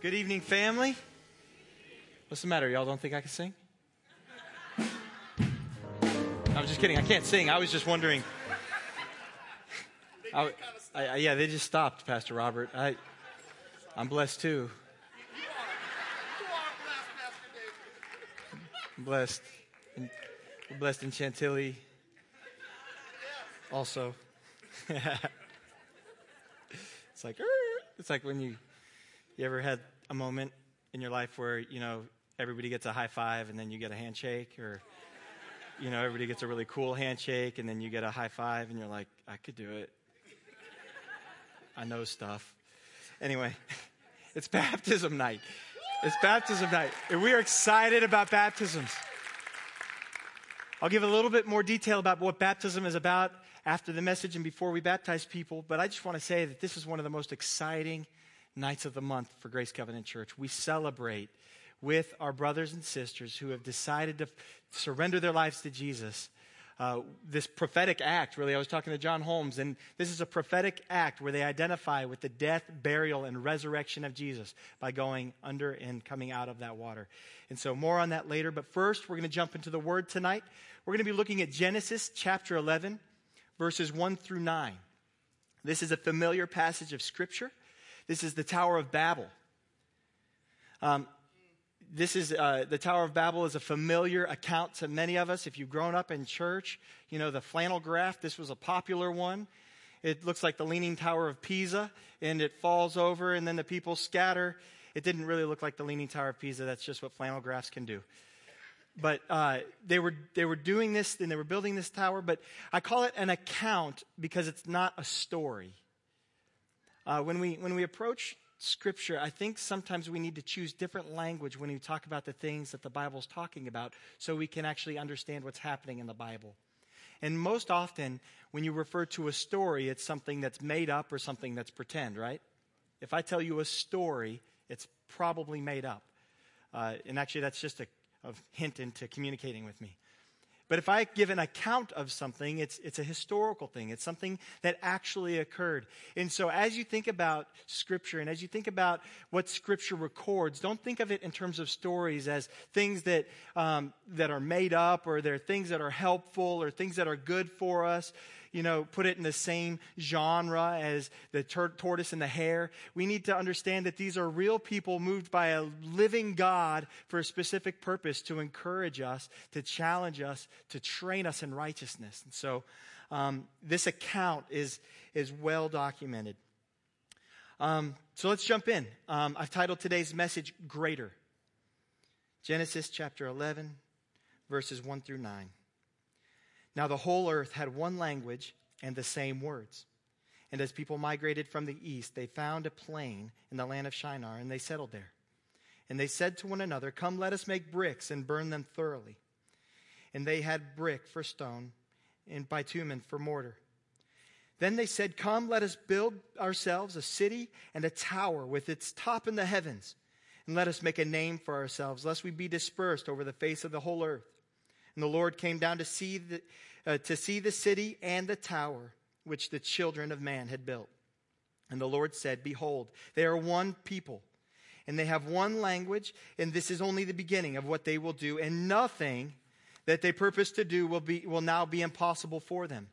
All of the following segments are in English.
Good evening, family. What's the matter? Y'all don't think I can sing? I'm just kidding. I can't sing. I was just wondering. I, I, yeah, they just stopped, Pastor Robert. I, I'm blessed too. I'm blessed. And, blessed in Chantilly. Also. it's like, it's like when you, you ever had a moment in your life where, you know, everybody gets a high five and then you get a handshake or, you know, everybody gets a really cool handshake and then you get a high five and you're like, I could do it. I know stuff. Anyway, it's baptism night. It's baptism night. And we are excited about baptisms. I'll give a little bit more detail about what baptism is about after the message and before we baptize people, but I just want to say that this is one of the most exciting nights of the month for Grace Covenant Church. We celebrate with our brothers and sisters who have decided to surrender their lives to Jesus. Uh, this prophetic act, really. I was talking to John Holmes, and this is a prophetic act where they identify with the death, burial, and resurrection of Jesus by going under and coming out of that water. And so, more on that later. But first, we're going to jump into the Word tonight. We're going to be looking at Genesis chapter 11, verses 1 through 9. This is a familiar passage of Scripture. This is the Tower of Babel. Um, this is uh, the Tower of Babel is a familiar account to many of us. If you've grown up in church, you know the flannel graph. This was a popular one. It looks like the Leaning Tower of Pisa, and it falls over, and then the people scatter. It didn't really look like the Leaning Tower of Pisa. That's just what flannel graphs can do. But uh, they were they were doing this, and they were building this tower. But I call it an account because it's not a story. Uh, when we when we approach Scripture, I think sometimes we need to choose different language when we talk about the things that the Bible's talking about so we can actually understand what's happening in the Bible. And most often, when you refer to a story, it's something that's made up or something that's pretend, right? If I tell you a story, it's probably made up. Uh, and actually, that's just a, a hint into communicating with me. But if I give an account of something, it's, it's a historical thing. It's something that actually occurred. And so as you think about Scripture and as you think about what Scripture records, don't think of it in terms of stories as things that, um, that are made up or they're things that are helpful or things that are good for us you know, put it in the same genre as the tor- tortoise and the hare. We need to understand that these are real people moved by a living God for a specific purpose to encourage us, to challenge us, to train us in righteousness. And so um, this account is, is well documented. Um, so let's jump in. Um, I've titled today's message Greater. Genesis chapter 11, verses 1 through 9. Now the whole earth had one language and the same words. And as people migrated from the east, they found a plain in the land of Shinar, and they settled there. And they said to one another, Come, let us make bricks and burn them thoroughly. And they had brick for stone, and bitumen for mortar. Then they said, Come, let us build ourselves a city and a tower with its top in the heavens, and let us make a name for ourselves, lest we be dispersed over the face of the whole earth. And the Lord came down to see the, uh, to see the city and the tower which the children of man had built. And the Lord said, Behold, they are one people, and they have one language, and this is only the beginning of what they will do, and nothing that they purpose to do will, be, will now be impossible for them.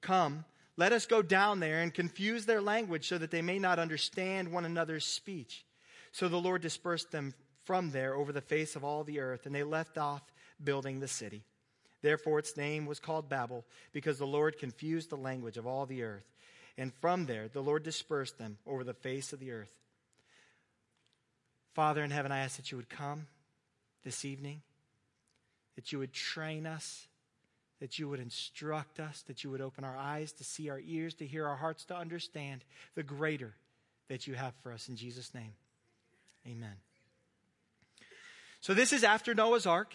Come, let us go down there and confuse their language so that they may not understand one another's speech. So the Lord dispersed them from there over the face of all the earth, and they left off building the city. Therefore, its name was called Babel, because the Lord confused the language of all the earth. And from there, the Lord dispersed them over the face of the earth. Father in heaven, I ask that you would come this evening, that you would train us, that you would instruct us, that you would open our eyes to see, our ears to hear, our hearts to understand the greater that you have for us. In Jesus' name, amen. So, this is after Noah's Ark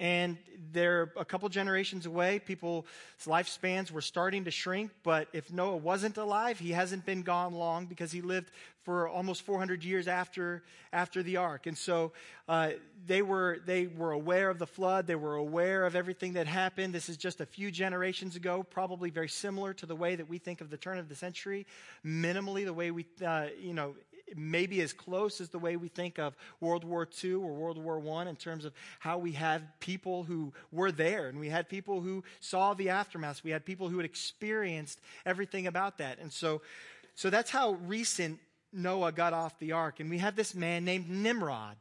and they're a couple generations away. People's lifespans were starting to shrink, but if Noah wasn't alive, he hasn't been gone long because he lived for almost 400 years after, after the ark. And so uh, they, were, they were aware of the flood, they were aware of everything that happened. This is just a few generations ago, probably very similar to the way that we think of the turn of the century, minimally the way we, uh, you know, maybe as close as the way we think of World War II or World War I in terms of how we have people who were there and we had people who saw the aftermath. We had people who had experienced everything about that. And so, so that's how recent Noah got off the ark. And we have this man named Nimrod.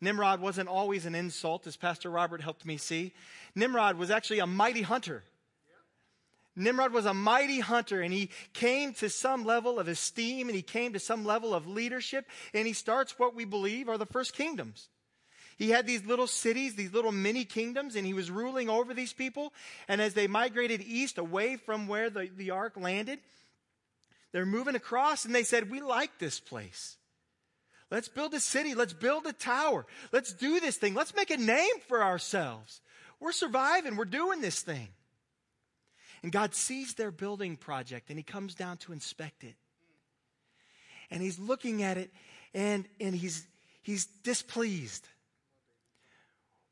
Nimrod wasn't always an insult, as Pastor Robert helped me see. Nimrod was actually a mighty hunter. Nimrod was a mighty hunter and he came to some level of esteem and he came to some level of leadership and he starts what we believe are the first kingdoms. He had these little cities, these little mini kingdoms, and he was ruling over these people. And as they migrated east away from where the, the ark landed, they're moving across and they said, We like this place. Let's build a city. Let's build a tower. Let's do this thing. Let's make a name for ourselves. We're surviving. We're doing this thing. And God sees their building project and he comes down to inspect it. And he's looking at it and, and he's, he's displeased.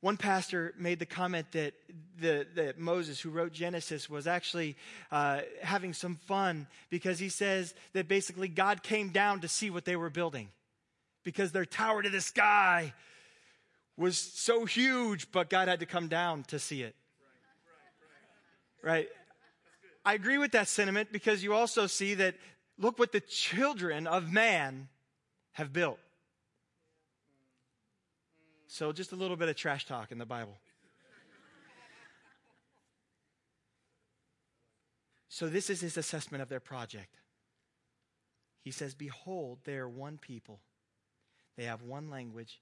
One pastor made the comment that, the, that Moses, who wrote Genesis, was actually uh, having some fun because he says that basically God came down to see what they were building because their tower to the sky was so huge, but God had to come down to see it. Right? I agree with that sentiment because you also see that look what the children of man have built. So, just a little bit of trash talk in the Bible. So, this is his assessment of their project. He says, Behold, they are one people, they have one language,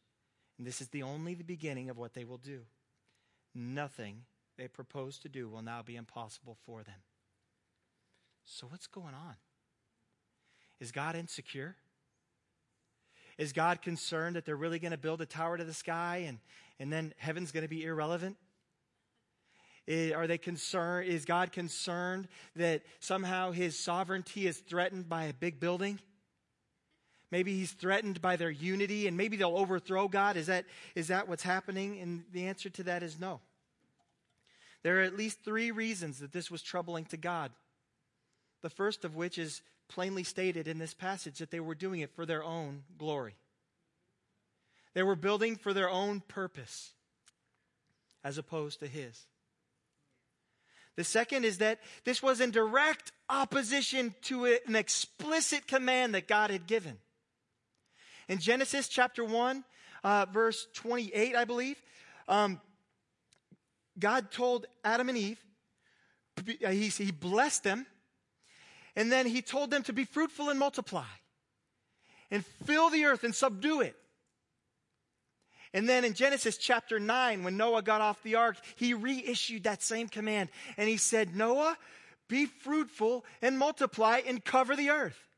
and this is the only the beginning of what they will do. Nothing they propose to do will now be impossible for them. So, what's going on? Is God insecure? Is God concerned that they're really going to build a tower to the sky and, and then heaven's going to be irrelevant? Are they concerned? Is God concerned that somehow his sovereignty is threatened by a big building? Maybe he's threatened by their unity and maybe they'll overthrow God. Is that, is that what's happening? And the answer to that is no. There are at least three reasons that this was troubling to God. The first of which is plainly stated in this passage that they were doing it for their own glory. They were building for their own purpose as opposed to His. The second is that this was in direct opposition to an explicit command that God had given. In Genesis chapter 1, uh, verse 28, I believe, um, God told Adam and Eve, he, he blessed them and then he told them to be fruitful and multiply and fill the earth and subdue it. And then in Genesis chapter 9, when Noah got off the ark, he reissued that same command. And he said, Noah, be fruitful and multiply and cover the earth.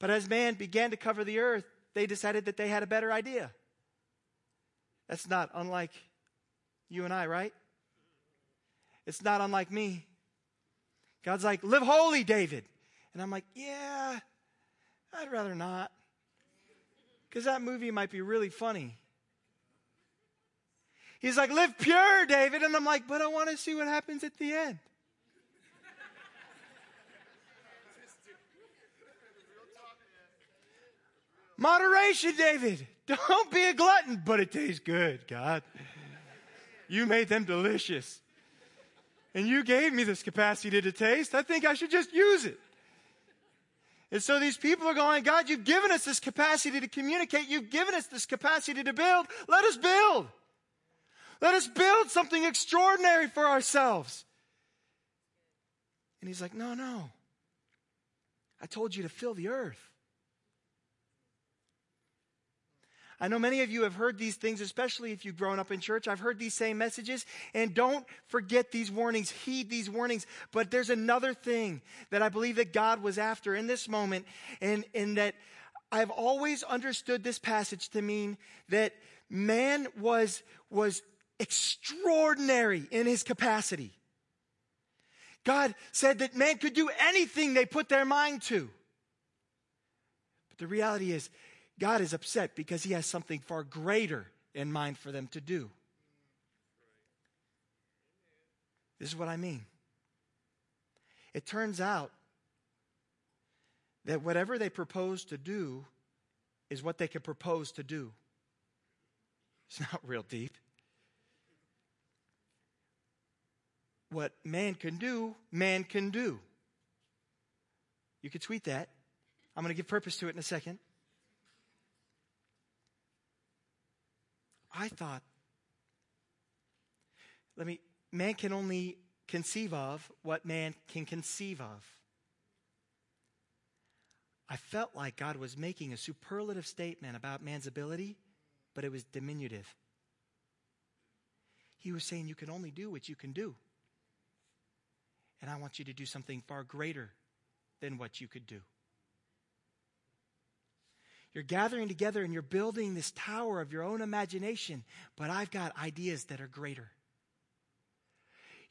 But as man began to cover the earth, they decided that they had a better idea. That's not unlike you and I, right? It's not unlike me. God's like, live holy, David. And I'm like, yeah, I'd rather not. Because that movie might be really funny. He's like, live pure, David. And I'm like, but I want to see what happens at the end. Moderation, David. Don't be a glutton, but it tastes good, God. You made them delicious and you gave me this capacity to taste. I think I should just use it. And so these people are going, God, you've given us this capacity to communicate. You've given us this capacity to build. Let us build. Let us build something extraordinary for ourselves. And he's like, No, no. I told you to fill the earth. I know many of you have heard these things, especially if you've grown up in church. I've heard these same messages. And don't forget these warnings, heed these warnings. But there's another thing that I believe that God was after in this moment, and, and that I've always understood this passage to mean that man was, was extraordinary in his capacity. God said that man could do anything they put their mind to. But the reality is, God is upset because he has something far greater in mind for them to do. This is what I mean. It turns out that whatever they propose to do is what they can propose to do. It's not real deep. What man can do, man can do. You could tweet that. I'm going to give purpose to it in a second. I thought, let me, man can only conceive of what man can conceive of. I felt like God was making a superlative statement about man's ability, but it was diminutive. He was saying, You can only do what you can do. And I want you to do something far greater than what you could do. You're gathering together and you're building this tower of your own imagination, but I've got ideas that are greater.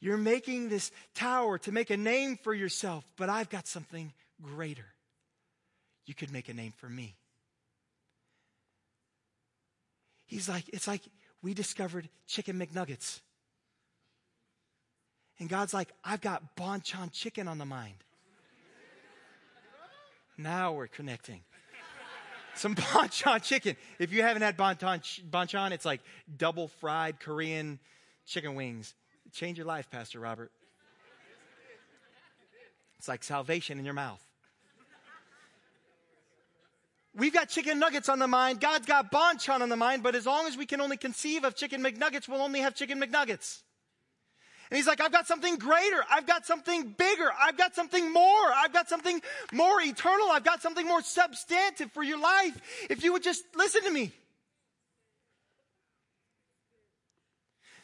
You're making this tower to make a name for yourself, but I've got something greater. You could make a name for me. He's like, it's like we discovered chicken McNuggets. And God's like, I've got Bonchon chicken on the mind. Now we're connecting. Some Bonchon chicken. If you haven't had Bonchon, Bonchon, it's like double fried Korean chicken wings. Change your life, Pastor Robert. It's like salvation in your mouth. We've got chicken nuggets on the mind. God's got bonchon on the mind, but as long as we can only conceive of chicken McNuggets, we'll only have chicken McNuggets. And he's like, I've got something greater. I've got something bigger. I've got something more. I've got something more eternal. I've got something more substantive for your life. If you would just listen to me.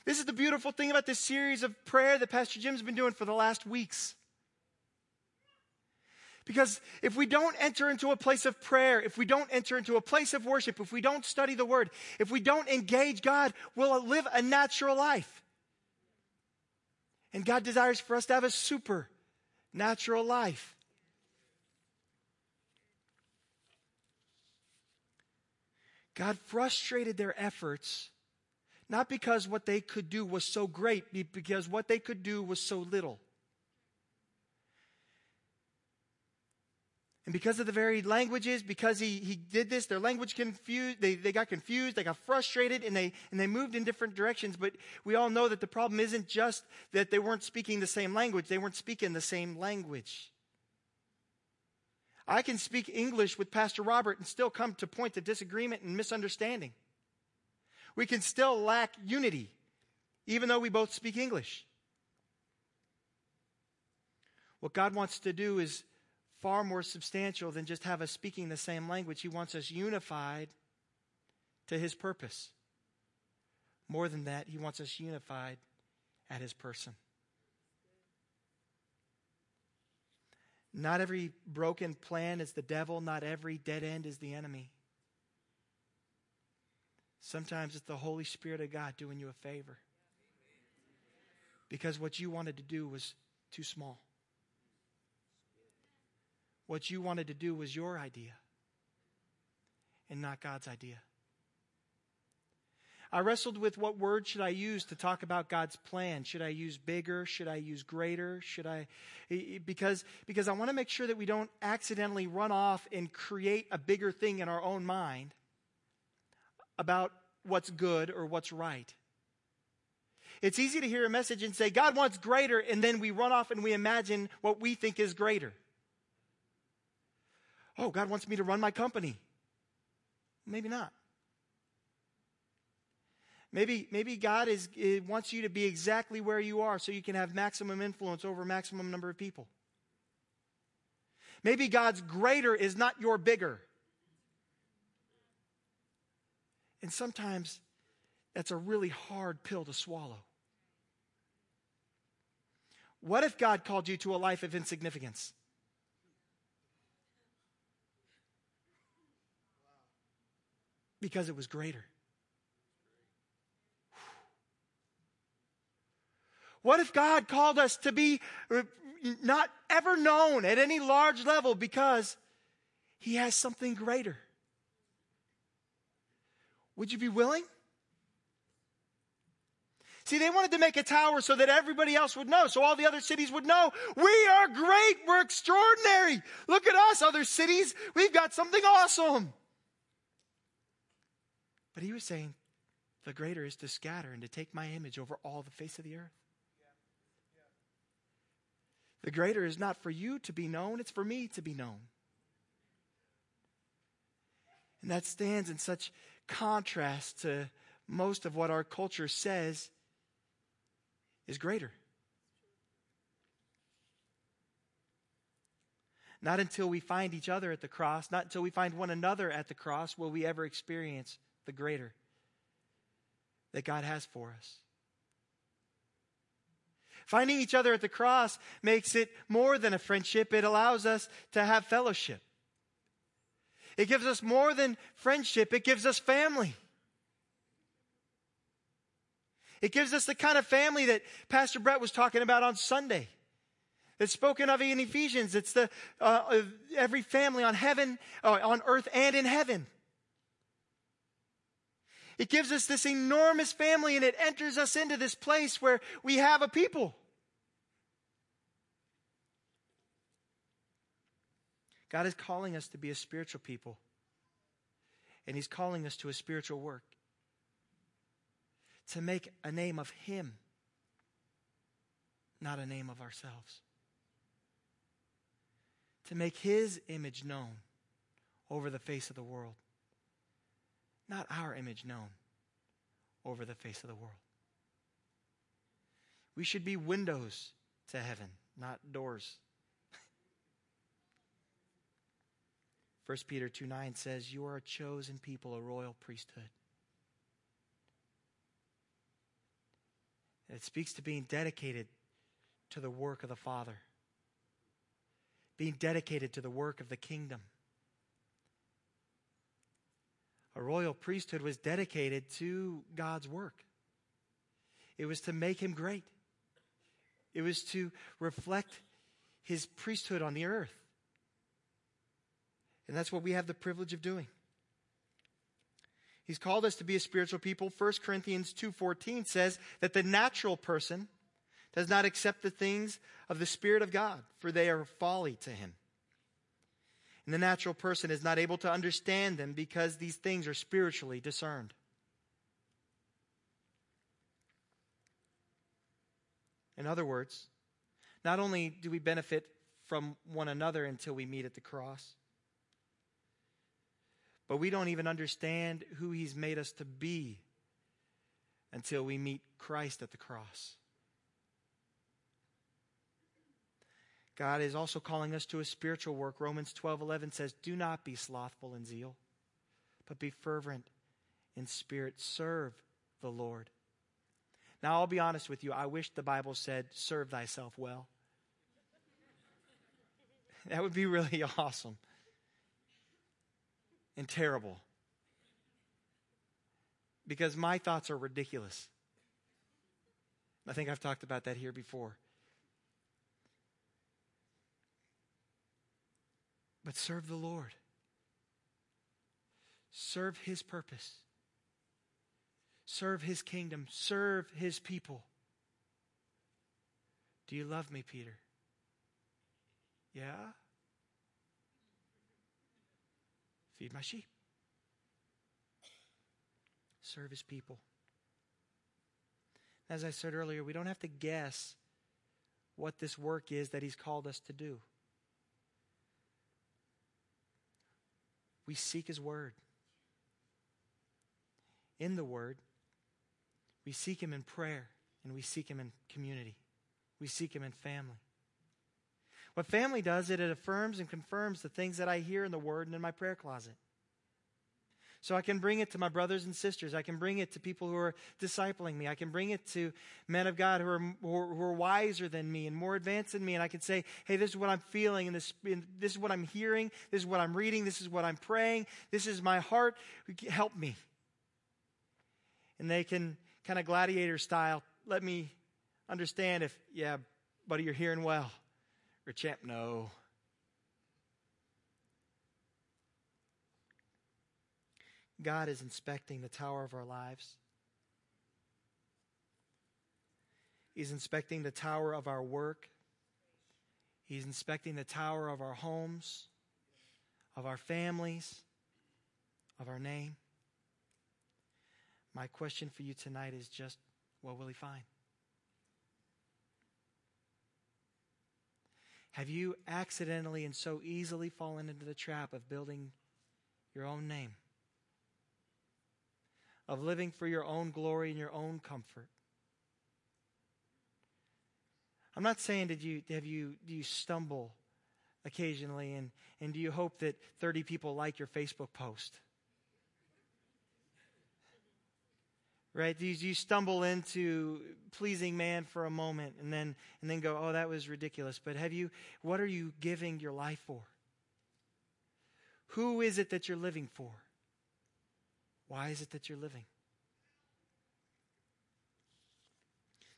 This is the beautiful thing about this series of prayer that Pastor Jim's been doing for the last weeks. Because if we don't enter into a place of prayer, if we don't enter into a place of worship, if we don't study the word, if we don't engage God, we'll live a natural life. And God desires for us to have a supernatural life. God frustrated their efforts not because what they could do was so great, but because what they could do was so little. And because of the very languages, because he, he did this, their language confused, they, they got confused, they got frustrated, and they, and they moved in different directions. But we all know that the problem isn't just that they weren't speaking the same language, they weren't speaking the same language. I can speak English with Pastor Robert and still come to point of disagreement and misunderstanding. We can still lack unity, even though we both speak English. What God wants to do is far more substantial than just have us speaking the same language. He wants us unified to His purpose. More than that, He wants us unified at His person. Not every broken plan is the devil, not every dead end is the enemy. Sometimes it's the Holy Spirit of God doing you a favor. Because what you wanted to do was too small. What you wanted to do was your idea and not God's idea. I wrestled with what word should I use to talk about God's plan. Should I use bigger? Should I use greater? Should I because because I want to make sure that we don't accidentally run off and create a bigger thing in our own mind about what's good or what's right. It's easy to hear a message and say, God wants greater, and then we run off and we imagine what we think is greater. Oh, God wants me to run my company. Maybe not. Maybe, maybe God is, eh, wants you to be exactly where you are so you can have maximum influence over maximum number of people. Maybe God's greater is not your bigger. And sometimes that's a really hard pill to swallow. What if God called you to a life of insignificance? Because it was greater. What if God called us to be uh, not ever known at any large level because He has something greater? Would you be willing? See, they wanted to make a tower so that everybody else would know, so all the other cities would know, we are great, we're extraordinary. Look at us, other cities, we've got something awesome. But he was saying, the greater is to scatter and to take my image over all the face of the earth. The greater is not for you to be known, it's for me to be known. And that stands in such contrast to most of what our culture says is greater. Not until we find each other at the cross, not until we find one another at the cross, will we ever experience the greater that God has for us. Finding each other at the cross makes it more than a friendship, it allows us to have fellowship. It gives us more than friendship, it gives us family. It gives us the kind of family that Pastor Brett was talking about on Sunday. It's spoken of in Ephesians. It's the uh, every family on heaven, uh, on earth, and in heaven. It gives us this enormous family and it enters us into this place where we have a people. God is calling us to be a spiritual people. And He's calling us to a spiritual work. To make a name of Him, not a name of ourselves. To make His image known over the face of the world not our image known over the face of the world. We should be windows to heaven, not doors. 1 Peter 2 9 says, You are a chosen people, a royal priesthood. It speaks to being dedicated to the work of the Father, being dedicated to the work of the kingdom a royal priesthood was dedicated to God's work. It was to make him great. It was to reflect his priesthood on the earth. And that's what we have the privilege of doing. He's called us to be a spiritual people. 1 Corinthians 2:14 says that the natural person does not accept the things of the spirit of God, for they are folly to him and the natural person is not able to understand them because these things are spiritually discerned. In other words, not only do we benefit from one another until we meet at the cross, but we don't even understand who He's made us to be until we meet Christ at the cross. God is also calling us to a spiritual work. Romans 12:11 says, Do not be slothful in zeal, but be fervent in spirit. Serve the Lord. Now, I'll be honest with you. I wish the Bible said, Serve thyself well. that would be really awesome and terrible. Because my thoughts are ridiculous. I think I've talked about that here before. But serve the Lord. Serve His purpose. Serve His kingdom. Serve His people. Do you love me, Peter? Yeah? Feed my sheep. Serve His people. As I said earlier, we don't have to guess what this work is that He's called us to do. We seek His Word. In the Word, we seek Him in prayer and we seek Him in community. We seek Him in family. What family does, it, it affirms and confirms the things that I hear in the Word and in my prayer closet. So I can bring it to my brothers and sisters. I can bring it to people who are discipling me. I can bring it to men of God who are, who are, wiser than me and more advanced than me. And I can say, hey, this is what I'm feeling, and this, and this is what I'm hearing, this is what I'm reading, this is what I'm praying, this is my heart. Help me. And they can kind of gladiator style let me understand if, yeah, buddy, you're hearing well. Or champ, no. God is inspecting the tower of our lives. He's inspecting the tower of our work. He's inspecting the tower of our homes, of our families, of our name. My question for you tonight is just what will he find? Have you accidentally and so easily fallen into the trap of building your own name? Of living for your own glory and your own comfort? I'm not saying did you have you do you stumble occasionally and, and do you hope that 30 people like your Facebook post? Right? Do you, do you stumble into pleasing man for a moment and then and then go, oh, that was ridiculous. But have you what are you giving your life for? Who is it that you're living for? Why is it that you're living?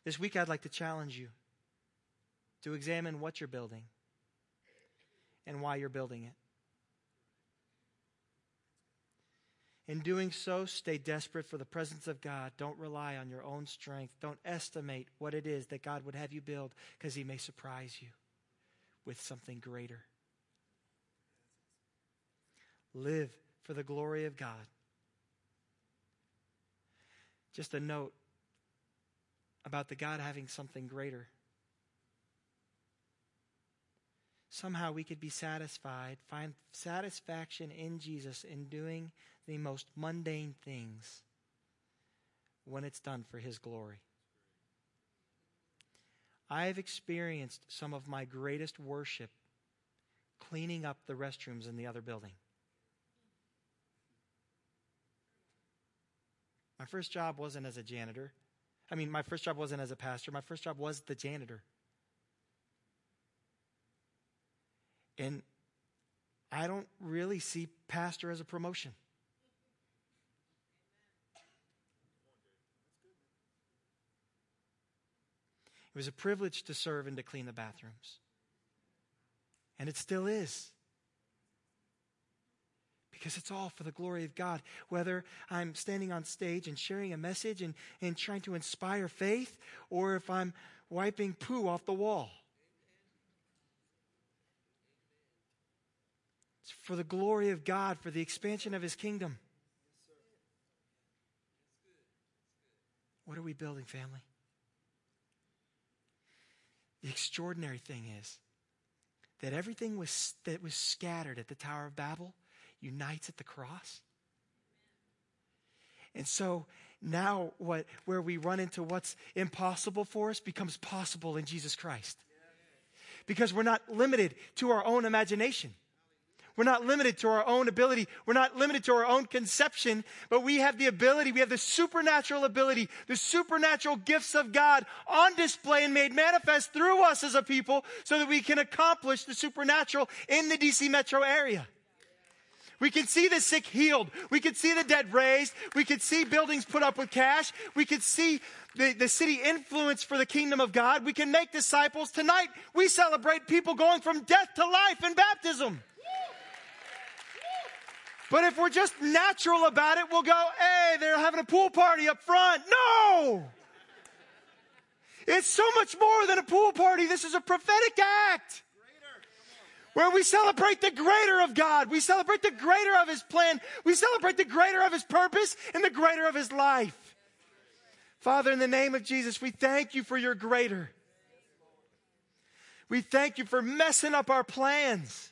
This week I'd like to challenge you to examine what you're building and why you're building it. In doing so, stay desperate for the presence of God. Don't rely on your own strength. Don't estimate what it is that God would have you build because He may surprise you with something greater. Live for the glory of God. Just a note about the God having something greater. somehow we could be satisfied, find satisfaction in Jesus in doing the most mundane things when it's done for His glory. I have experienced some of my greatest worship cleaning up the restrooms in the other building. My first job wasn't as a janitor. I mean, my first job wasn't as a pastor. My first job was the janitor. And I don't really see pastor as a promotion. It was a privilege to serve and to clean the bathrooms. And it still is. Because it's all for the glory of God. Whether I'm standing on stage and sharing a message and, and trying to inspire faith, or if I'm wiping poo off the wall. It's for the glory of God, for the expansion of His kingdom. What are we building, family? The extraordinary thing is that everything was, that was scattered at the Tower of Babel unites at the cross. And so now what where we run into what's impossible for us becomes possible in Jesus Christ. Because we're not limited to our own imagination. We're not limited to our own ability. We're not limited to our own conception, but we have the ability, we have the supernatural ability, the supernatural gifts of God on display and made manifest through us as a people so that we can accomplish the supernatural in the DC metro area. We can see the sick healed. We can see the dead raised. We can see buildings put up with cash. We can see the, the city influence for the kingdom of God. We can make disciples. Tonight, we celebrate people going from death to life in baptism. But if we're just natural about it, we'll go, hey, they're having a pool party up front. No! It's so much more than a pool party. This is a prophetic act where we celebrate the greater of God. We celebrate the greater of His plan. We celebrate the greater of His purpose and the greater of His life. Father, in the name of Jesus, we thank you for your greater. We thank you for messing up our plans.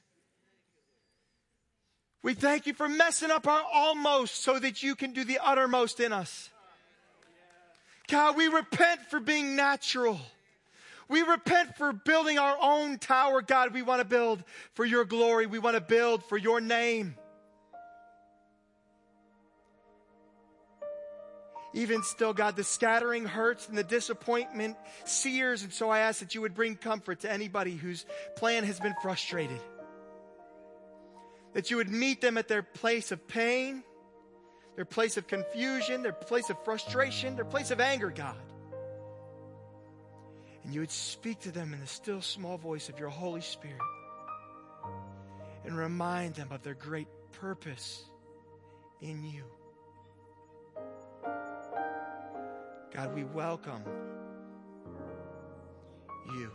We thank you for messing up our almost so that you can do the uttermost in us. God, we repent for being natural. We repent for building our own tower, God. We want to build for your glory. We want to build for your name. Even still, God, the scattering hurts and the disappointment sears. And so I ask that you would bring comfort to anybody whose plan has been frustrated that you would meet them at their place of pain, their place of confusion, their place of frustration, their place of anger, God and you would speak to them in the still small voice of your Holy Spirit and remind them of their great purpose in you. God, we welcome you.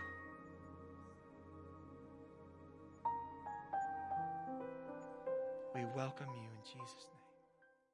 We welcome you in Jesus' name.